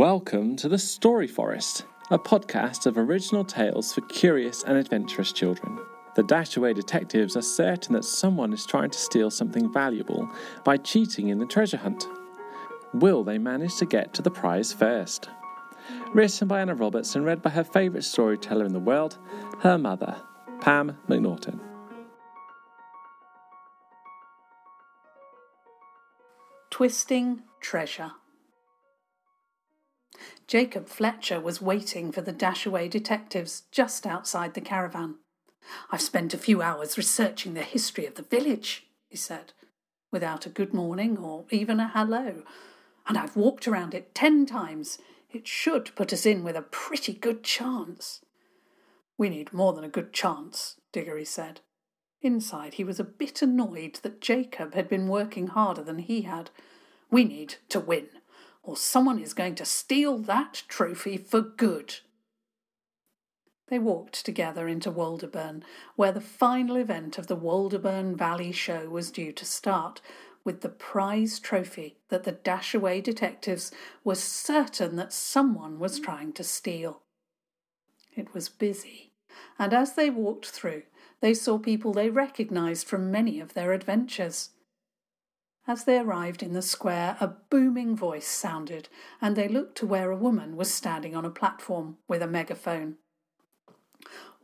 Welcome to the Story Forest, a podcast of original tales for curious and adventurous children. The Dashaway detectives are certain that someone is trying to steal something valuable by cheating in the treasure hunt. Will they manage to get to the prize first? Written by Anna Roberts and read by her favourite storyteller in the world, her mother, Pam McNaughton. Twisting Treasure. Jacob Fletcher was waiting for the Dashaway detectives just outside the caravan. I've spent a few hours researching the history of the village, he said, without a good morning or even a hello, and I've walked around it ten times. It should put us in with a pretty good chance. We need more than a good chance, Diggory said. Inside, he was a bit annoyed that Jacob had been working harder than he had. We need to win, or someone is going to steal that trophy for good. They walked together into Walderburn, where the final event of the Walderburn Valley Show was due to start, with the prize trophy that the Dashaway detectives were certain that someone was trying to steal. It was busy, and as they walked through, they saw people they recognized from many of their adventures. As they arrived in the square, a booming voice sounded, and they looked to where a woman was standing on a platform with a megaphone.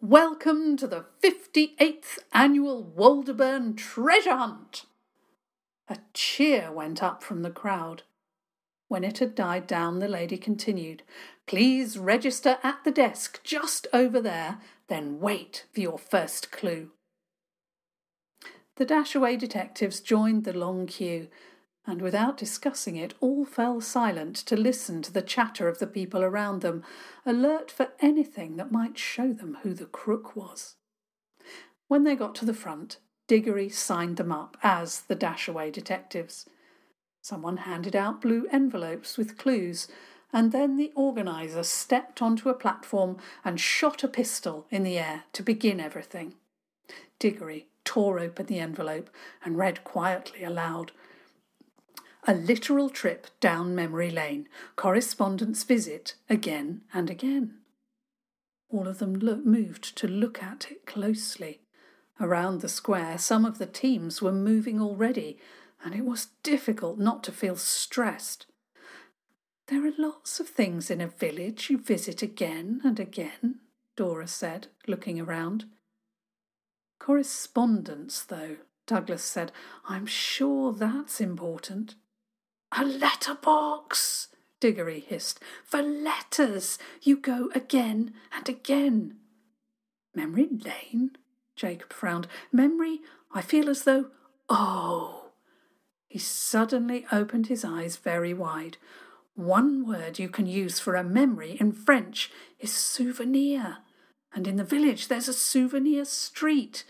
Welcome to the 58th annual Walderburn Treasure Hunt! A cheer went up from the crowd. When it had died down, the lady continued, Please register at the desk just over there, then wait for your first clue. The Dashaway detectives joined the long queue, and without discussing it, all fell silent to listen to the chatter of the people around them, alert for anything that might show them who the crook was. When they got to the front, Diggory signed them up as the Dashaway detectives. Someone handed out blue envelopes with clues, and then the organiser stepped onto a platform and shot a pistol in the air to begin everything. Diggory tore open the envelope and read quietly aloud. A literal trip down memory lane, correspondence visit again and again. All of them look, moved to look at it closely. Around the square, some of the teams were moving already, and it was difficult not to feel stressed. There are lots of things in a village you visit again and again, Dora said, looking around. Correspondence, though, Douglas said. I'm sure that's important. A letterbox, Diggory hissed. For letters you go again and again. Memory Lane? Jacob frowned. Memory, I feel as though. Oh! He suddenly opened his eyes very wide. One word you can use for a memory in French is souvenir. And in the village there's a souvenir street.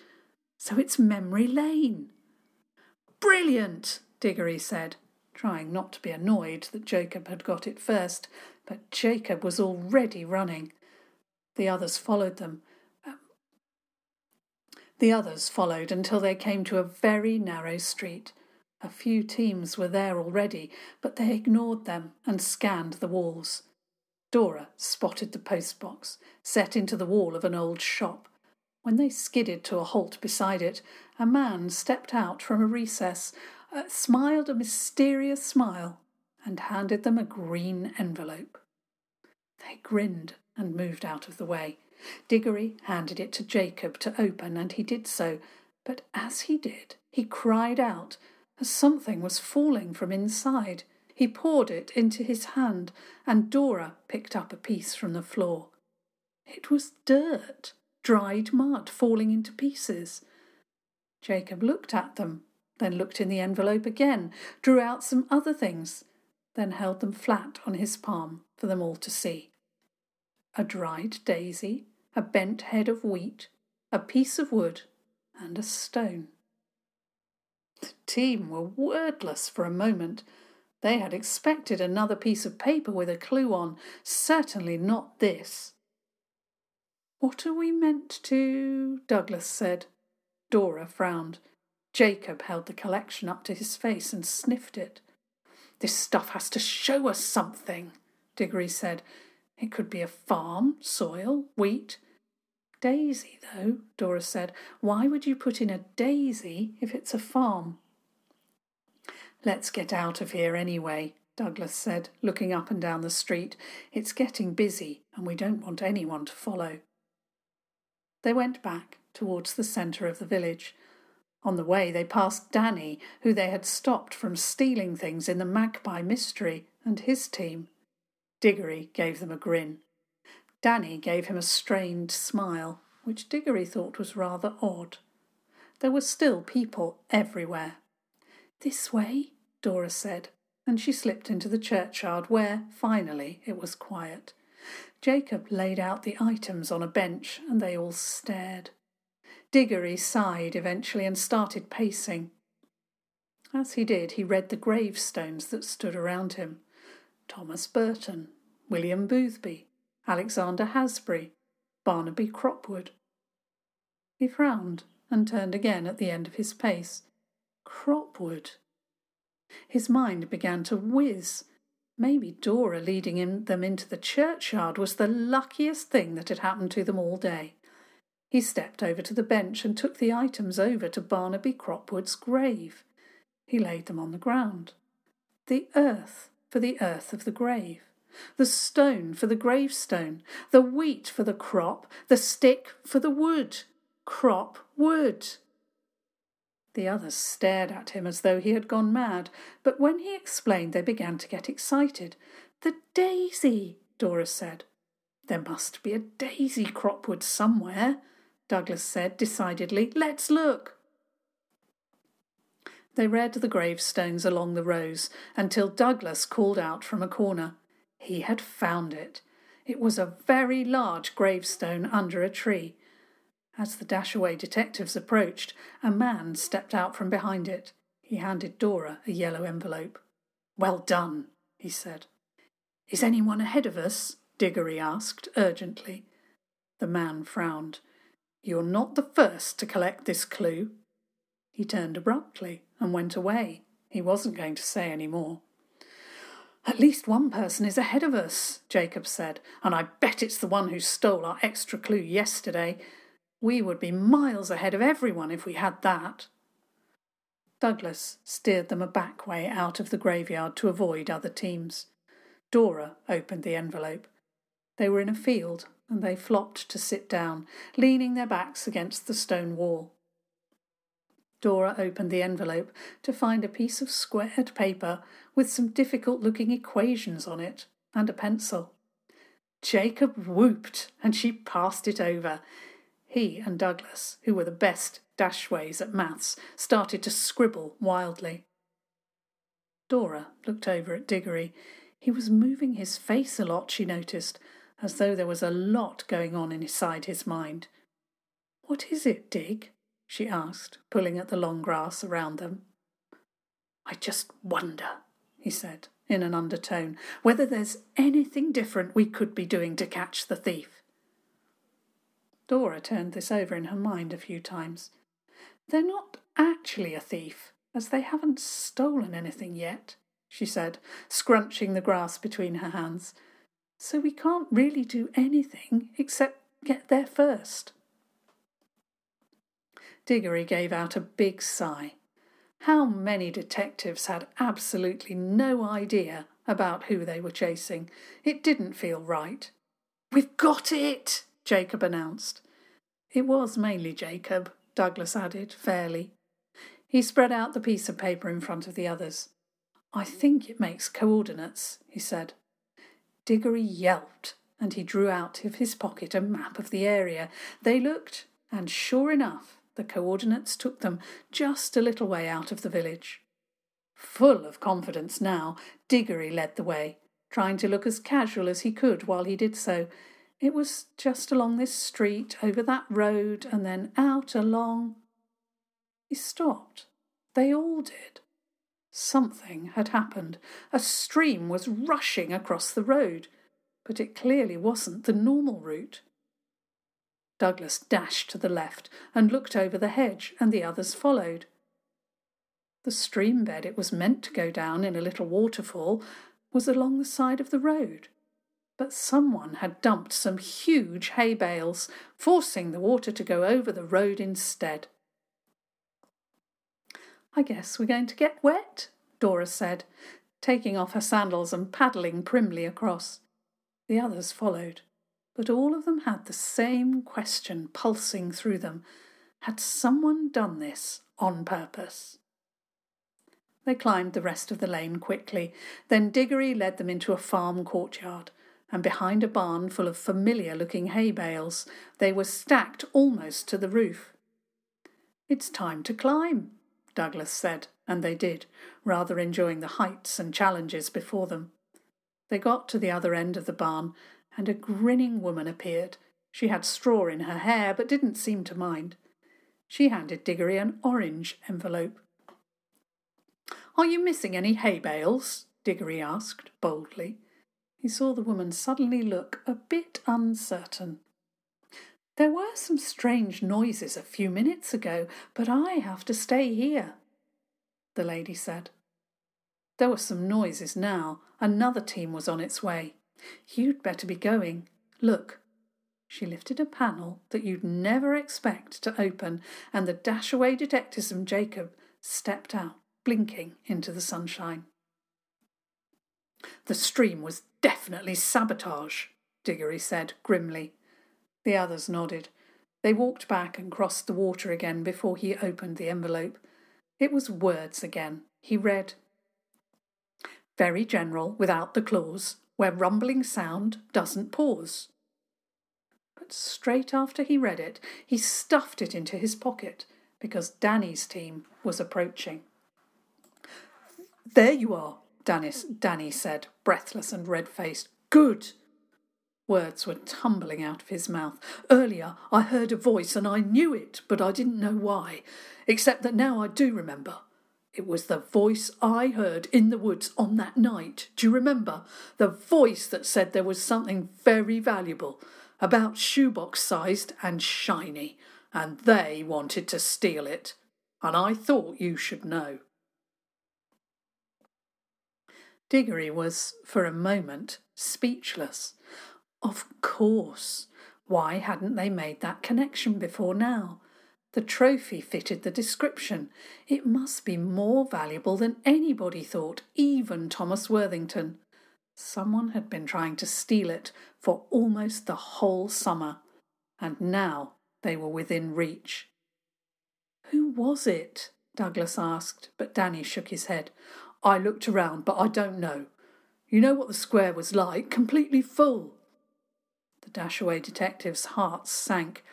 So it's Memory Lane. Brilliant, Diggory said, trying not to be annoyed that Jacob had got it first, but Jacob was already running. The others followed them, um, the others followed until they came to a very narrow street. A few teams were there already, but they ignored them and scanned the walls. Dora spotted the postbox, set into the wall of an old shop. When they skidded to a halt beside it, a man stepped out from a recess, uh, smiled a mysterious smile, and handed them a green envelope. They grinned and moved out of the way. Diggory handed it to Jacob to open, and he did so, but as he did, he cried out as something was falling from inside. He poured it into his hand, and Dora picked up a piece from the floor. It was dirt, dried mud falling into pieces. Jacob looked at them, then looked in the envelope again, drew out some other things, then held them flat on his palm for them all to see a dried daisy, a bent head of wheat, a piece of wood, and a stone. The team were wordless for a moment. They had expected another piece of paper with a clue on, certainly not this. What are we meant to? Douglas said. Dora frowned. Jacob held the collection up to his face and sniffed it. This stuff has to show us something, Diggory said. It could be a farm, soil, wheat. Daisy, though, Dora said. Why would you put in a daisy if it's a farm? Let's get out of here anyway, Douglas said, looking up and down the street. It's getting busy, and we don't want anyone to follow. They went back towards the centre of the village. On the way, they passed Danny, who they had stopped from stealing things in the Magpie Mystery, and his team. Diggory gave them a grin. Danny gave him a strained smile, which Diggory thought was rather odd. There were still people everywhere. This way, Dora said, and she slipped into the churchyard where, finally, it was quiet. Jacob laid out the items on a bench, and they all stared. Diggory sighed eventually and started pacing. As he did, he read the gravestones that stood around him Thomas Burton, William Boothby, Alexander Hasbury, Barnaby Cropwood. He frowned and turned again at the end of his pace. Cropwood. His mind began to whiz. Maybe Dora leading him, them into the churchyard was the luckiest thing that had happened to them all day. He stepped over to the bench and took the items over to Barnaby Cropwood's grave. He laid them on the ground. The earth for the earth of the grave, the stone for the gravestone, the wheat for the crop, the stick for the wood. Crop wood. The others stared at him as though he had gone mad, but when he explained, they began to get excited. The daisy, Dora said. There must be a daisy cropwood somewhere, Douglas said decidedly. Let's look. They read the gravestones along the rows until Douglas called out from a corner. He had found it. It was a very large gravestone under a tree. As the Dashaway detectives approached, a man stepped out from behind it. He handed Dora a yellow envelope. Well done, he said. Is anyone ahead of us? Diggory asked urgently. The man frowned. You're not the first to collect this clue. He turned abruptly and went away. He wasn't going to say any more. At least one person is ahead of us, Jacob said, and I bet it's the one who stole our extra clue yesterday. We would be miles ahead of everyone if we had that. Douglas steered them a back way out of the graveyard to avoid other teams. Dora opened the envelope. They were in a field, and they flopped to sit down, leaning their backs against the stone wall. Dora opened the envelope to find a piece of squared paper with some difficult looking equations on it and a pencil. Jacob whooped, and she passed it over. He and Douglas, who were the best dashways at maths, started to scribble wildly. Dora looked over at Diggory. He was moving his face a lot, she noticed, as though there was a lot going on inside his mind. What is it, Dig? she asked, pulling at the long grass around them. I just wonder, he said in an undertone, whether there's anything different we could be doing to catch the thief. Dora turned this over in her mind a few times. They're not actually a thief, as they haven't stolen anything yet, she said, scrunching the grass between her hands. So we can't really do anything except get there first. Diggory gave out a big sigh. How many detectives had absolutely no idea about who they were chasing? It didn't feel right. We've got it! Jacob announced. It was mainly Jacob, Douglas added, fairly. He spread out the piece of paper in front of the others. I think it makes coordinates, he said. Diggory yelped, and he drew out of his pocket a map of the area. They looked, and sure enough, the coordinates took them just a little way out of the village. Full of confidence now, Diggory led the way, trying to look as casual as he could while he did so, it was just along this street, over that road, and then out along. He stopped. They all did. Something had happened. A stream was rushing across the road, but it clearly wasn't the normal route. Douglas dashed to the left and looked over the hedge, and the others followed. The stream bed it was meant to go down in a little waterfall was along the side of the road but someone had dumped some huge hay bales, forcing the water to go over the road instead. I guess we're going to get wet, Dora said, taking off her sandals and paddling primly across. The others followed, but all of them had the same question pulsing through them Had someone done this on purpose? They climbed the rest of the lane quickly. Then Diggory led them into a farm courtyard, and behind a barn full of familiar looking hay bales, they were stacked almost to the roof. It's time to climb, Douglas said, and they did, rather enjoying the heights and challenges before them. They got to the other end of the barn, and a grinning woman appeared. She had straw in her hair, but didn't seem to mind. She handed Diggory an orange envelope. Are you missing any hay bales? Diggory asked boldly. He saw the woman suddenly look a bit uncertain. There were some strange noises a few minutes ago, but I have to stay here, the lady said. There were some noises now. Another team was on its way. You'd better be going. Look. She lifted a panel that you'd never expect to open, and the Dashaway detectives Jacob stepped out blinking into the sunshine. The stream was definitely sabotage, Diggory said grimly. The others nodded. They walked back and crossed the water again before he opened the envelope. It was words again. He read Very general, without the clause, where rumbling sound doesn't pause. But straight after he read it, he stuffed it into his pocket because Danny's team was approaching. There you are, Dennis, Danny said, breathless and red faced. Good. Words were tumbling out of his mouth. Earlier I heard a voice and I knew it, but I didn't know why, except that now I do remember. It was the voice I heard in the woods on that night. Do you remember? The voice that said there was something very valuable, about shoebox sized and shiny, and they wanted to steal it. And I thought you should know. Diggory was, for a moment, speechless. Of course. Why hadn't they made that connection before now? The trophy fitted the description. It must be more valuable than anybody thought, even Thomas Worthington. Someone had been trying to steal it for almost the whole summer, and now they were within reach. Who was it? Douglas asked, but Danny shook his head. I looked around, but I don't know. You know what the square was like? Completely full. The Dashaway detective's heart sank,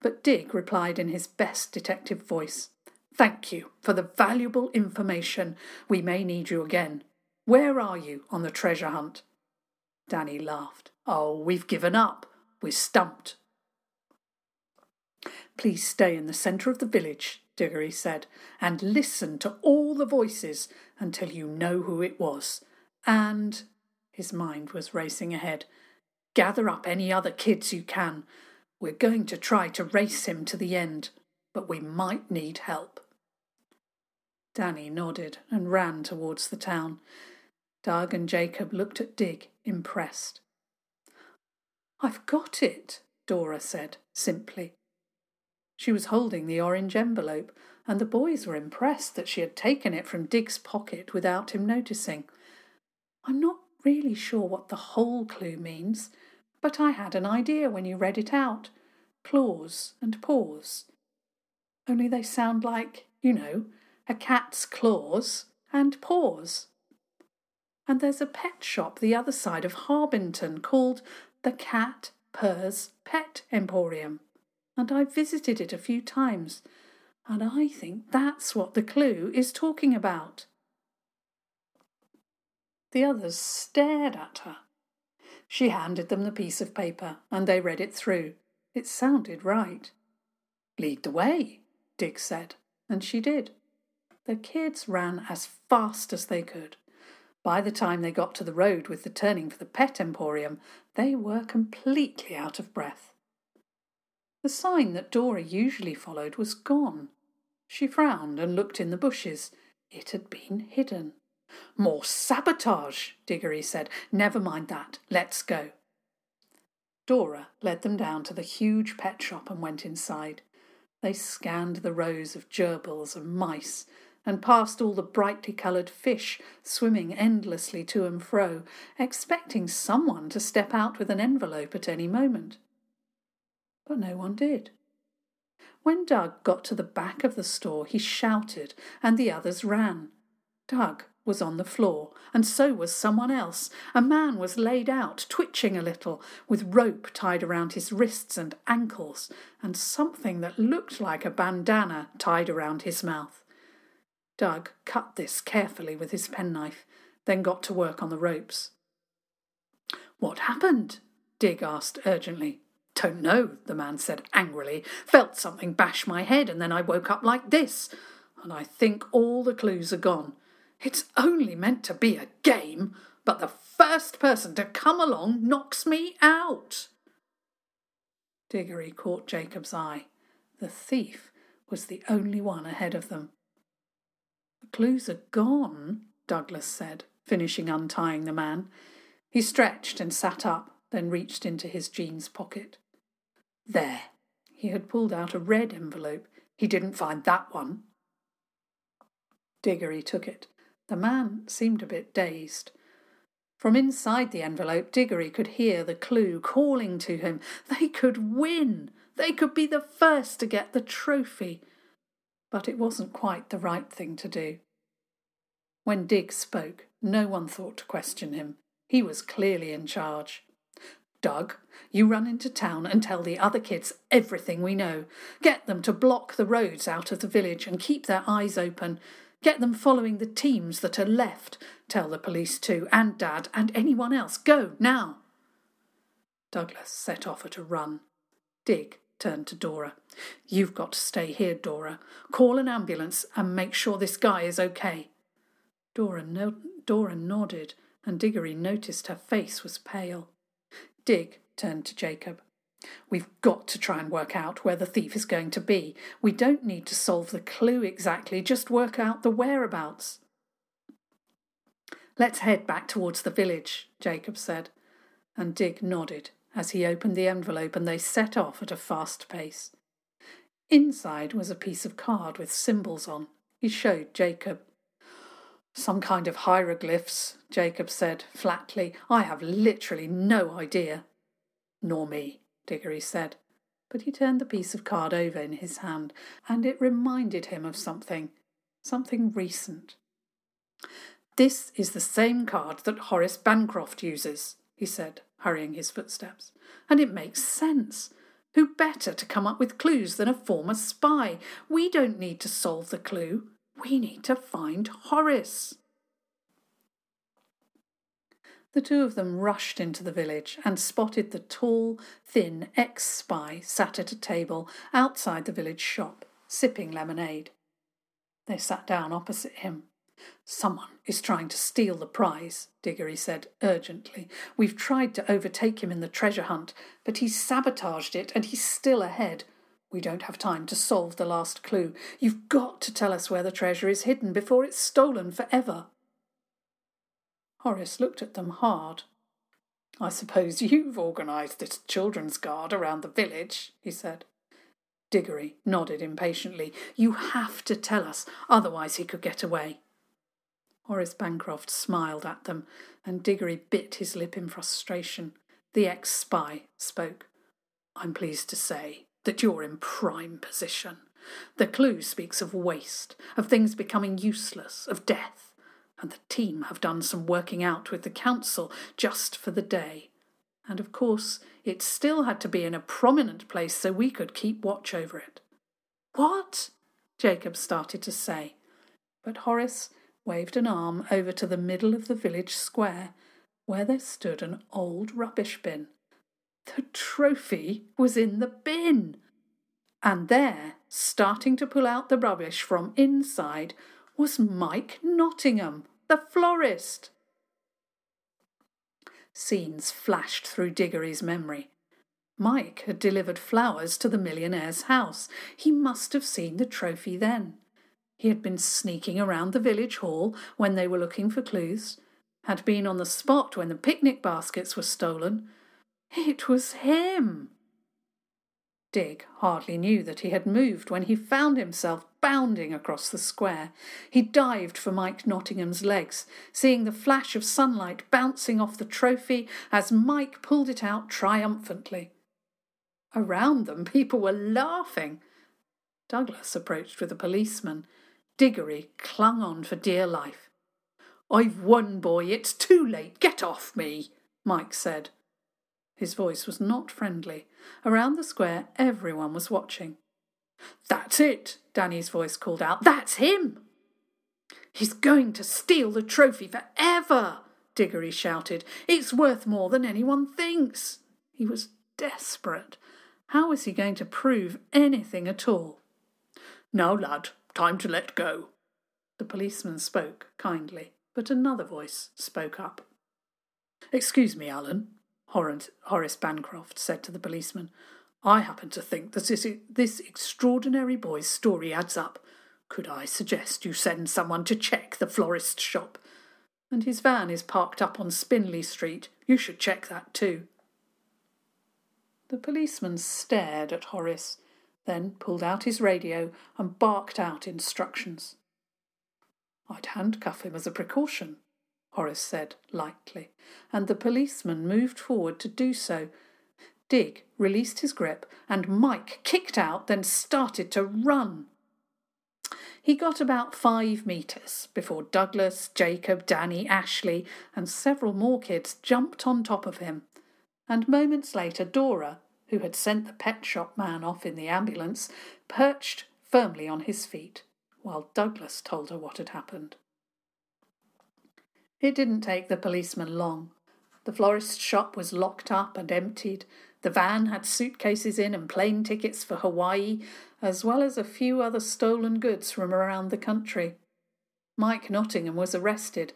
but Dig replied in his best detective voice. Thank you for the valuable information. We may need you again. Where are you on the treasure hunt? Danny laughed. Oh, we've given up. We're stumped. Please stay in the centre of the village, Diggory said, and listen to all the voices until you know who it was. And, his mind was racing ahead, gather up any other kids you can. We're going to try to race him to the end, but we might need help. Danny nodded and ran towards the town. Doug and Jacob looked at Dig, impressed. I've got it, Dora said simply. She was holding the orange envelope, and the boys were impressed that she had taken it from Dig's pocket without him noticing. I'm not really sure what the whole clue means, but I had an idea when you read it out. Claws and paws. Only they sound like, you know, a cat's claws and paws. And there's a pet shop the other side of Harbington called the Cat Purrs Pet Emporium and I've visited it a few times, and I think that's what the clue is talking about. The others stared at her. She handed them the piece of paper, and they read it through. It sounded right. Lead the way, Dig said, and she did. The kids ran as fast as they could. By the time they got to the road with the turning for the pet emporium, they were completely out of breath. The sign that Dora usually followed was gone. She frowned and looked in the bushes. It had been hidden. More sabotage, Diggory said. Never mind that. Let's go. Dora led them down to the huge pet shop and went inside. They scanned the rows of gerbils and mice and passed all the brightly coloured fish swimming endlessly to and fro, expecting someone to step out with an envelope at any moment. But no one did. When Doug got to the back of the store, he shouted, and the others ran. Doug was on the floor, and so was someone else. A man was laid out, twitching a little, with rope tied around his wrists and ankles, and something that looked like a bandana tied around his mouth. Doug cut this carefully with his penknife, then got to work on the ropes. What happened? Dig asked urgently. Don't know, the man said angrily. Felt something bash my head, and then I woke up like this. And I think all the clues are gone. It's only meant to be a game, but the first person to come along knocks me out. Diggory caught Jacob's eye. The thief was the only one ahead of them. The clues are gone, Douglas said, finishing untying the man. He stretched and sat up, then reached into his jeans pocket. There. He had pulled out a red envelope. He didn't find that one. Diggory took it. The man seemed a bit dazed. From inside the envelope, Diggory could hear the clue calling to him. They could win! They could be the first to get the trophy. But it wasn't quite the right thing to do. When Dig spoke, no one thought to question him. He was clearly in charge. Doug, you run into town and tell the other kids everything we know. Get them to block the roads out of the village and keep their eyes open. Get them following the teams that are left. Tell the police too, and Dad, and anyone else. Go, now. Douglas set off at a run. Dig turned to Dora. You've got to stay here, Dora. Call an ambulance and make sure this guy is okay. Dora, no- Dora nodded, and Diggory noticed her face was pale. Dig turned to Jacob. We've got to try and work out where the thief is going to be. We don't need to solve the clue exactly, just work out the whereabouts. Let's head back towards the village, Jacob said, and Dig nodded as he opened the envelope and they set off at a fast pace. Inside was a piece of card with symbols on. He showed Jacob. Some kind of hieroglyphs, Jacob said flatly. I have literally no idea. Nor me, Diggory said. But he turned the piece of card over in his hand, and it reminded him of something, something recent. This is the same card that Horace Bancroft uses, he said, hurrying his footsteps. And it makes sense. Who better to come up with clues than a former spy? We don't need to solve the clue. We need to find Horace. The two of them rushed into the village and spotted the tall, thin ex spy sat at a table outside the village shop, sipping lemonade. They sat down opposite him. Someone is trying to steal the prize, Diggory said urgently. We've tried to overtake him in the treasure hunt, but he's sabotaged it and he's still ahead. We don't have time to solve the last clue. You've got to tell us where the treasure is hidden before it's stolen forever. Horace looked at them hard. I suppose you've organised this children's guard around the village, he said. Diggory nodded impatiently. You have to tell us, otherwise he could get away. Horace Bancroft smiled at them, and Diggory bit his lip in frustration. The ex spy spoke. I'm pleased to say that you're in prime position. The clue speaks of waste, of things becoming useless, of death, and the team have done some working out with the council just for the day. And of course, it still had to be in a prominent place so we could keep watch over it. What? Jacob started to say, but Horace waved an arm over to the middle of the village square, where there stood an old rubbish bin. The trophy was in the bin. And there, starting to pull out the rubbish from inside, was Mike Nottingham, the florist. Scenes flashed through Diggory's memory. Mike had delivered flowers to the millionaire's house. He must have seen the trophy then. He had been sneaking around the village hall when they were looking for clues, had been on the spot when the picnic baskets were stolen, It was him! Dig hardly knew that he had moved when he found himself bounding across the square. He dived for Mike Nottingham's legs, seeing the flash of sunlight bouncing off the trophy as Mike pulled it out triumphantly. Around them, people were laughing. Douglas approached with a policeman. Diggory clung on for dear life. I've won, boy. It's too late. Get off me, Mike said. His voice was not friendly. Around the square, everyone was watching. That's it, Danny's voice called out. That's him! He's going to steal the trophy forever, Diggory shouted. It's worth more than anyone thinks. He was desperate. How was he going to prove anything at all? Now, lad, time to let go. The policeman spoke kindly, but another voice spoke up. Excuse me, Alan, Horace Bancroft said to the policeman. I happen to think that this, this extraordinary boy's story adds up. Could I suggest you send someone to check the florist's shop? And his van is parked up on Spinley Street. You should check that too. The policeman stared at Horace, then pulled out his radio and barked out instructions. I'd handcuff him as a precaution, Horace said lightly, and the policeman moved forward to do so. Dig released his grip, and Mike kicked out, then started to run. He got about five metres before Douglas, Jacob, Danny, Ashley, and several more kids jumped on top of him. And moments later, Dora, who had sent the pet shop man off in the ambulance, perched firmly on his feet, while Douglas told her what had happened. It didn't take the policeman long. The florist's shop was locked up and emptied. The van had suitcases in and plane tickets for Hawaii, as well as a few other stolen goods from around the country. Mike Nottingham was arrested,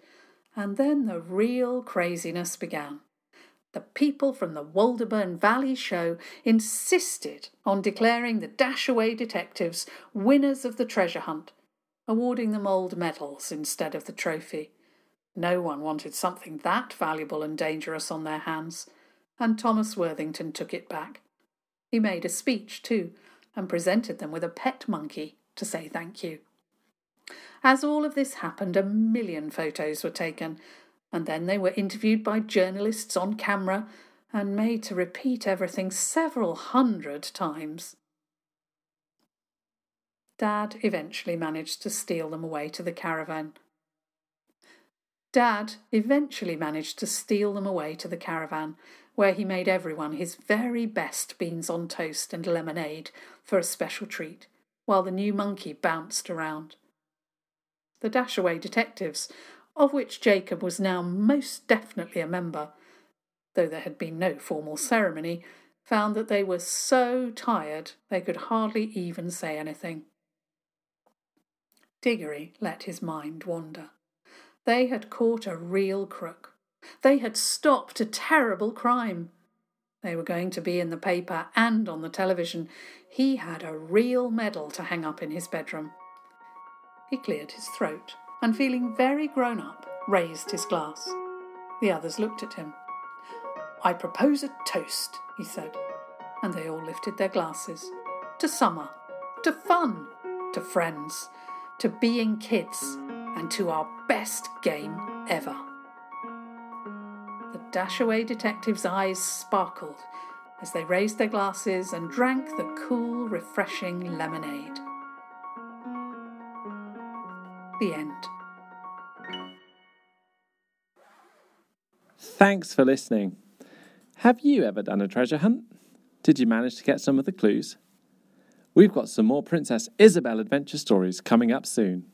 and then the real craziness began. The people from the Walderburn Valley show insisted on declaring the Dashaway detectives winners of the treasure hunt, awarding them old medals instead of the trophy. No one wanted something that valuable and dangerous on their hands, and Thomas Worthington took it back. He made a speech, too, and presented them with a pet monkey to say thank you. As all of this happened, a million photos were taken, and then they were interviewed by journalists on camera and made to repeat everything several hundred times. Dad eventually managed to steal them away to the caravan Dad eventually managed to steal them away to the caravan, where he made everyone his very best beans on toast and lemonade for a special treat, while the new monkey bounced around. The Dashaway detectives, of which Jacob was now most definitely a member, though there had been no formal ceremony, found that they were so tired they could hardly even say anything. Diggory let his mind wander. They had caught a real crook. They had stopped a terrible crime. They were going to be in the paper and on the television. He had a real medal to hang up in his bedroom. He cleared his throat and, feeling very grown up, raised his glass. The others looked at him. I propose a toast, he said, and they all lifted their glasses. To summer, to fun, to friends, to being kids and to our best game ever. The Dashaway detectives' eyes sparkled as they raised their glasses and drank the cool, refreshing lemonade. The end. Thanks for listening. Have you ever done a treasure hunt? Did you manage to get some of the clues? We've got some more Princess Isabel adventure stories coming up soon.